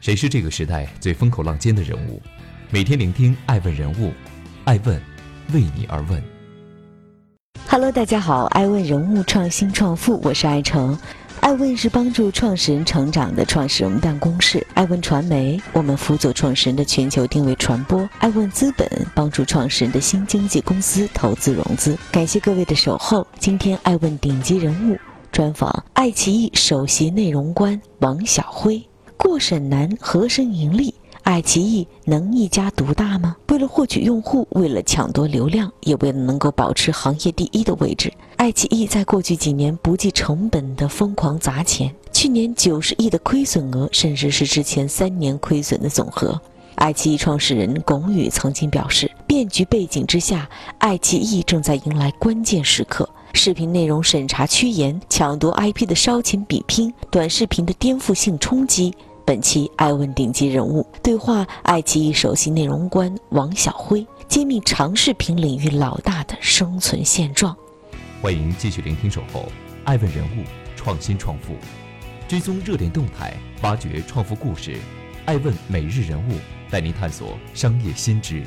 谁是这个时代最风口浪尖的人物？每天聆听爱问人物，爱问为你而问。Hello，大家好，爱问人物创新创富，我是爱成。爱问是帮助创始人成长的创始人办公室。爱问传媒，我们辅佐创始人的全球定位传播。爱问资本帮助创始人的新经济公司投资融资。感谢各位的守候。今天爱问顶级人物专访爱奇艺首席内容官王晓辉。过审难，何生盈利？爱奇艺能一家独大吗？为了获取用户，为了抢夺流量，也为了能够保持行业第一的位置，爱奇艺在过去几年不计成本的疯狂砸钱。去年九十亿的亏损额，甚至是之前三年亏损的总和。爱奇艺创始人龚宇曾经表示，变局背景之下，爱奇艺正在迎来关键时刻。视频内容审查趋严，抢夺 IP 的烧钱比拼，短视频的颠覆性冲击。本期爱问顶级人物对话，爱奇艺首席内容官王晓辉揭秘长视频领域老大的生存现状。欢迎继续聆听《守候爱问人物创新创富》，追踪热点动态，挖掘创富故事。爱问每日人物带您探索商业新知。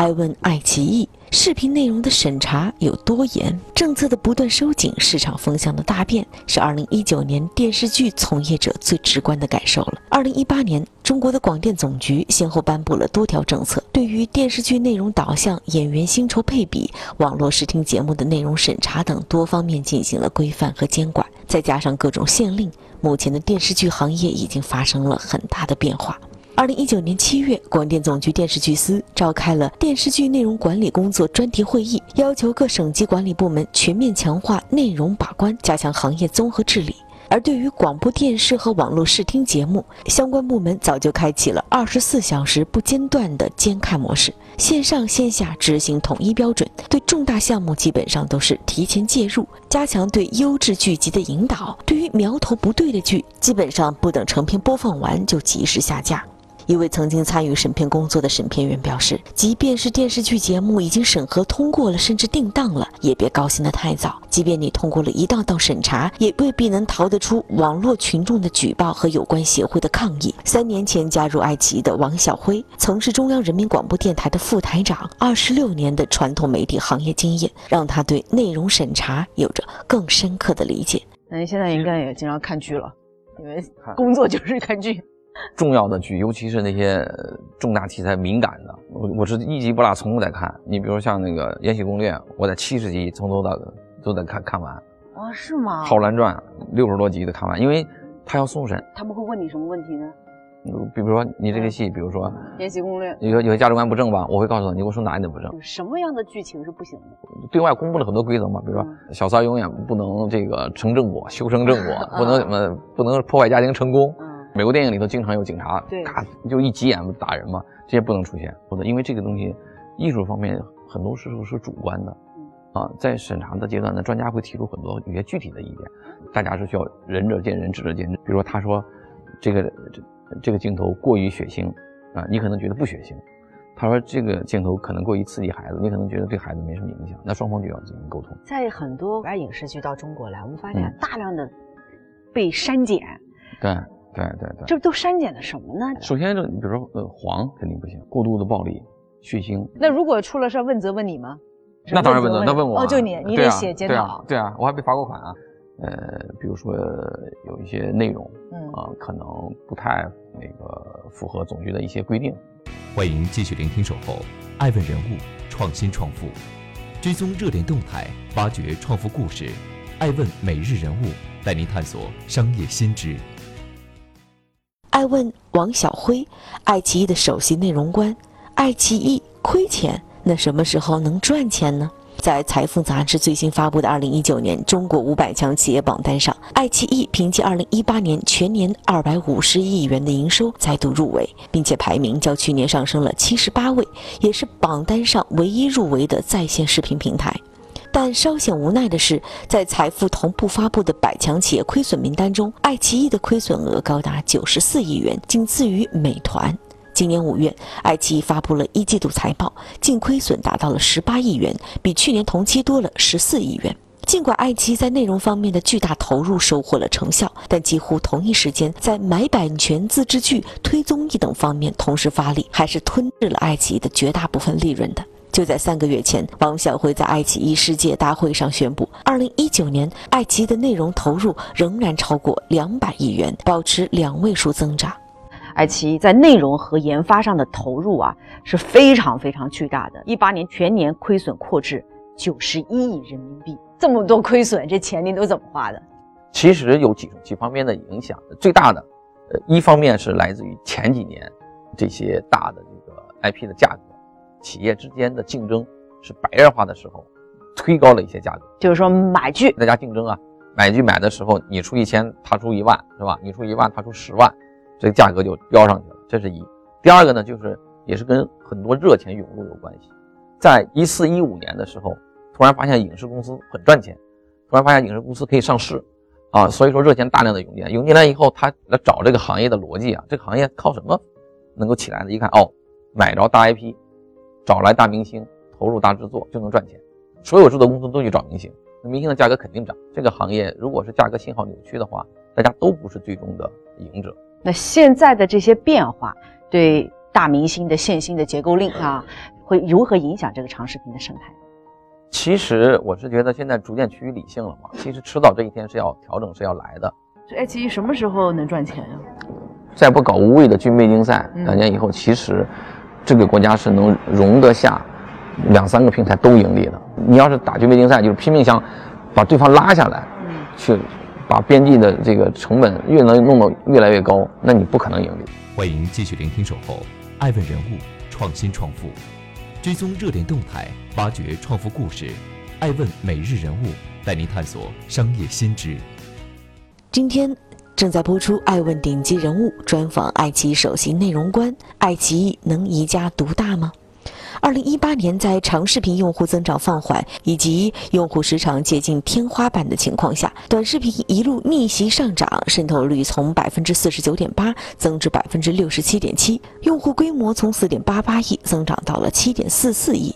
爱问爱奇艺视频内容的审查有多严？政策的不断收紧，市场风向的大变，是二零一九年电视剧从业者最直观的感受了。二零一八年，中国的广电总局先后颁布了多条政策，对于电视剧内容导向、演员薪酬配比、网络视听节目的内容审查等多方面进行了规范和监管。再加上各种限令，目前的电视剧行业已经发生了很大的变化。二零一九年七月，广电总局电视剧司召开了电视剧内容管理工作专题会议，要求各省级管理部门全面强化内容把关，加强行业综合治理。而对于广播电视和网络视听节目，相关部门早就开启了二十四小时不间断的监看模式，线上线下执行统一标准，对重大项目基本上都是提前介入，加强对优质剧集的引导。对于苗头不对的剧，基本上不等成片播放完就及时下架。一位曾经参与审片工作的审片员表示：“即便是电视剧节目已经审核通过了，甚至定档了，也别高兴得太早。即便你通过了一道道审查，也未必能逃得出网络群众的举报和有关协会的抗议。”三年前加入爱奇艺的王晓辉，曾是中央人民广播电台的副台长，二十六年的传统媒体行业经验，让他对内容审查有着更深刻的理解。那您现在应该也经常看剧了，因为工作就是看剧。重要的剧，尤其是那些重大题材敏感的，我我是一集不落，从头在看。你比如像那个《延禧攻略》，我在七十集从头到都得看看完。啊，是吗？《浩然传》六十多集的看完，因为他要送审。他们会问你什么问题呢？比如说你这个戏，比如说《延禧攻略》，有有些价值观不正吧？我会告诉他，你给我说哪一点不正。什么样的剧情是不行的？对外公布了很多规则嘛，比如说小三永远不能这个成正果，修成正果，不能怎么不能破坏家庭成功。美国电影里头经常有警察，咔就一急眼打人嘛，这些不能出现。或者因为这个东西，艺术方面很多时候是主观的，啊，在审查的阶段呢，专家会提出很多有些具体的意见，大家是需要仁者见仁，智者见智。比如说他说，这个这这个镜头过于血腥，啊，你可能觉得不血腥；他说这个镜头可能过于刺激孩子，你可能觉得对孩子没什么影响。那双方就要进行沟通。在很多国外影视剧到中国来，我们发现大量的被删减。对。对对对，这都删减了什么呢？首先，就你比如说，呃，黄肯定不行，过度的暴力、血腥。那如果出了事，问责问你吗？那当然问责，那问我。哦，就你，你得写检讨。对啊，我还被罚过款啊。呃，比如说有一些内容，嗯啊，可能不太那个符合总局的一些规定。欢迎继续聆听《守候爱问人物创新创富》，追踪热点动态，挖掘创富故事。爱问每日人物带您探索商业新知。爱问王晓辉，爱奇艺的首席内容官。爱奇艺亏钱，那什么时候能赚钱呢？在财富杂志最新发布的二零一九年中国五百强企业榜单上，爱奇艺凭借二零一八年全年二百五十亿元的营收再度入围，并且排名较去年上升了七十八位，也是榜单上唯一入围的在线视频平台。但稍显无奈的是，在财富同步发布的百强企业亏损名单中，爱奇艺的亏损额高达九十四亿元，仅次于美团。今年五月，爱奇艺发布了一季度财报，净亏损达到了十八亿元，比去年同期多了十四亿元。尽管爱奇艺在内容方面的巨大投入收获了成效，但几乎同一时间在买版权、自制剧、推综艺等方面同时发力，还是吞噬了爱奇艺的绝大部分利润的。就在三个月前，王小辉在爱奇艺世界大会上宣布，二零一九年爱奇艺的内容投入仍然超过两百亿元，保持两位数增长。爱奇艺在内容和研发上的投入啊是非常非常巨大的，一八年全年亏损扩至九十一亿人民币，这么多亏损，这钱您都怎么花的？其实有几几方面的影响，最大的，呃，一方面是来自于前几年这些大的这个 IP 的价格。企业之间的竞争是白热化的时候，推高了一些价格。就是说买剧大家竞争啊，买剧买的时候，你出一千，他出一万，是吧？你出一万，他出十万，这个价格就飙上去了。这是一。第二个呢，就是也是跟很多热钱涌入有关系。在一四一五年的时候，突然发现影视公司很赚钱，突然发现影视公司可以上市，啊，所以说热钱大量的涌进来，涌进来以后，他来找这个行业的逻辑啊，这个行业靠什么能够起来呢？一看，哦，买着大 IP。找来大明星，投入大制作就能赚钱。所有制作公司都去找明星，那明星的价格肯定涨。这个行业如果是价格信号扭曲的话，大家都不是最终的赢者。那现在的这些变化，对大明星的限薪的结构令啊，会如何影响这个长视频的生态？其实我是觉得现在逐渐趋于理性了嘛。其实迟早这一天是要调整，是要来的。这爱奇艺什么时候能赚钱呀？再不搞无谓的军备竞赛，两年以后其实。这个国家是能容得下两三个平台都盈利的。你要是打军备竞赛，就是拼命想把对方拉下来，去把边际的这个成本越能弄得越来越高，那你不可能盈利。欢迎继续聆听《守候爱问人物创新创富》，追踪热点动态，挖掘创富故事。爱问每日人物带您探索商业新知。今天。正在播出《爱问顶级人物》专访，爱奇艺首席内容官，爱奇艺能一家独大吗？二零一八年，在长视频用户增长放缓以及用户时长接近天花板的情况下，短视频一路逆袭上涨，渗透率从百分之四十九点八增至百分之六十七点七，用户规模从四点八八亿增长到了七点四四亿。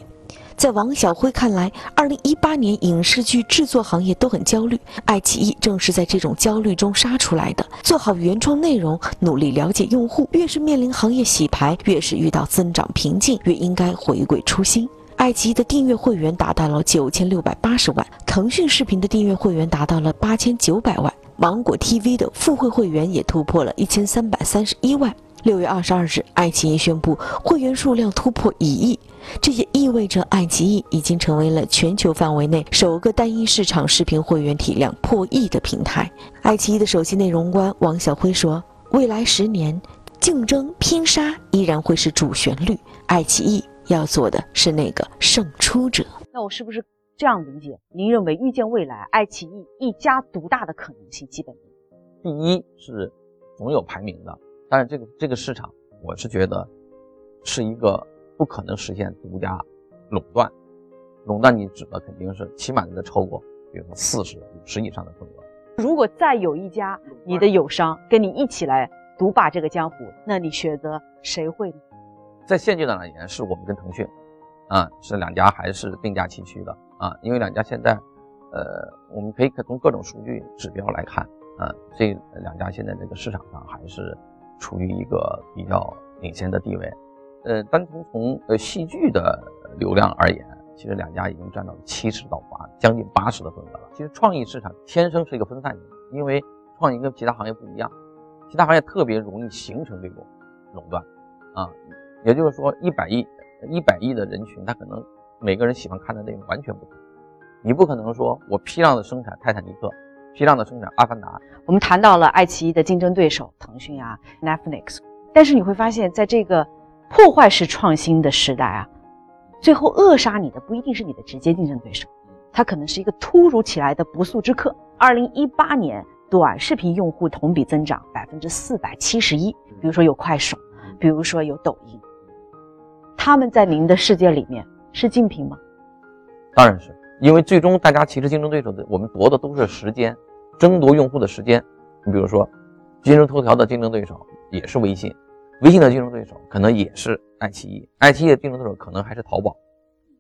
在王小辉看来，二零一八年影视剧制作行业都很焦虑，爱奇艺正是在这种焦虑中杀出来的。做好原创内容，努力了解用户，越是面临行业洗牌，越是遇到增长瓶颈，越应该回归初心。爱奇艺的订阅会员达到了九千六百八十万，腾讯视频的订阅会员达到了八千九百万，芒果 TV 的付费会员也突破了一千三百三十一万。六月二十二日，爱奇艺宣布会员数量突破一亿，这也意味着爱奇艺已经成为了全球范围内首个单一市场视频会员体量破亿的平台。爱奇艺的首席内容官王小辉说：“未来十年，竞争拼杀依然会是主旋律，爱奇艺要做的是那个胜出者。”那我是不是这样理解？您认为预见未来，爱奇艺一家独大的可能性基本第一是总有排名的。但是这个这个市场，我是觉得是一个不可能实现独家垄断。垄断你指的肯定是起码得超过，比如说四十、五十以上的份额。如果再有一家你的友商跟你一起来独霸这个江湖，那你选择谁会？在现阶段而言，是我们跟腾讯，啊，是两家还是并驾齐驱的啊？因为两家现在，呃，我们可以从各种数据指标来看，啊，这两家现在这个市场上还是。处于一个比较领先的地位，呃，单从从呃戏剧的流量而言，其实两家已经占到了七十到八，将近八十的份额了。其实创意市场天生是一个分散型，因为创意跟其他行业不一样，其他行业特别容易形成这种垄断，啊，也就是说一百亿一百亿的人群，他可能每个人喜欢看的内容完全不同，你不可能说我批量的生产泰坦尼克。批量的生产《阿凡达》，我们谈到了爱奇艺的竞争对手腾讯啊，Netflix。但是你会发现在这个破坏式创新的时代啊，最后扼杀你的不一定是你的直接竞争对手，它可能是一个突如其来的不速之客。二零一八年短视频用户同比增长百分之四百七十一，比如说有快手，比如说有抖音，他们在您的世界里面是竞品吗？当然是。因为最终大家其实竞争对手的，我们夺的都是时间，争夺用户的时间。你比如说，今日头条的竞争对手也是微信，微信的竞争对手可能也是爱奇艺，爱奇艺的竞争对手可能还是淘宝，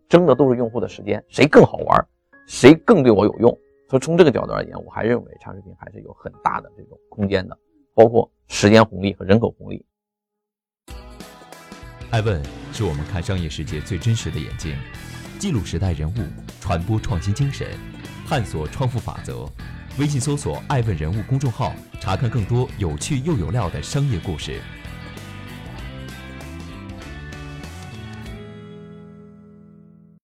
争的都是用户的时间，谁更好玩，谁更对我有用，所以从这个角度而言，我还认为长视频还是有很大的这种空间的，包括时间红利和人口红利。艾问是我们看商业世界最真实的眼睛，记录时代人物，传播创新精神，探索创富法则。微信搜索“爱问人物”公众号，查看更多有趣又有料的商业故事。